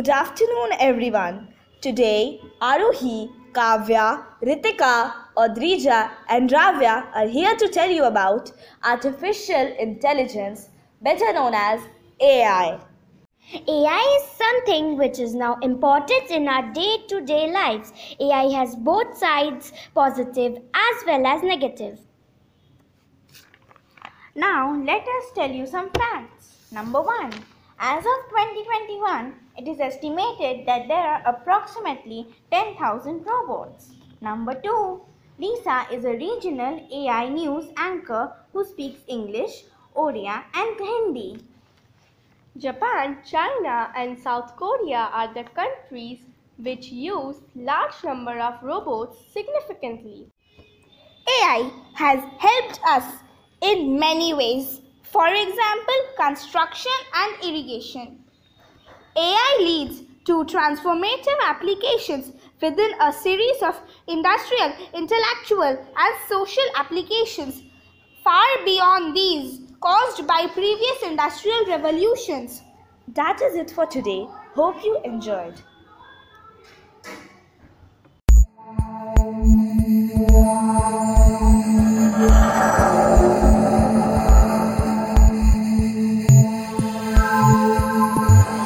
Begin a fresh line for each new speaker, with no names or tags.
afternoon, everyone. Today, Arohi, Kavya, Ritika, Audrija, and Ravya are here to tell you about artificial intelligence, better known as AI.
AI is something which is now important in our day to day lives. AI has both sides, positive as well as negative.
Now, let us tell you some facts. Number one, as of 2021, it is estimated that there are approximately 10,000 robots. Number two, Lisa is a regional AI news anchor who speaks English, Oriya, and Hindi.
Japan, China and South Korea are the countries which use large number of robots significantly.
AI has helped us in many ways. For example, construction and irrigation. AI leads to transformative applications within a series of industrial, intellectual, and social applications far beyond these caused by previous industrial revolutions.
That is it for today. Hope you enjoyed.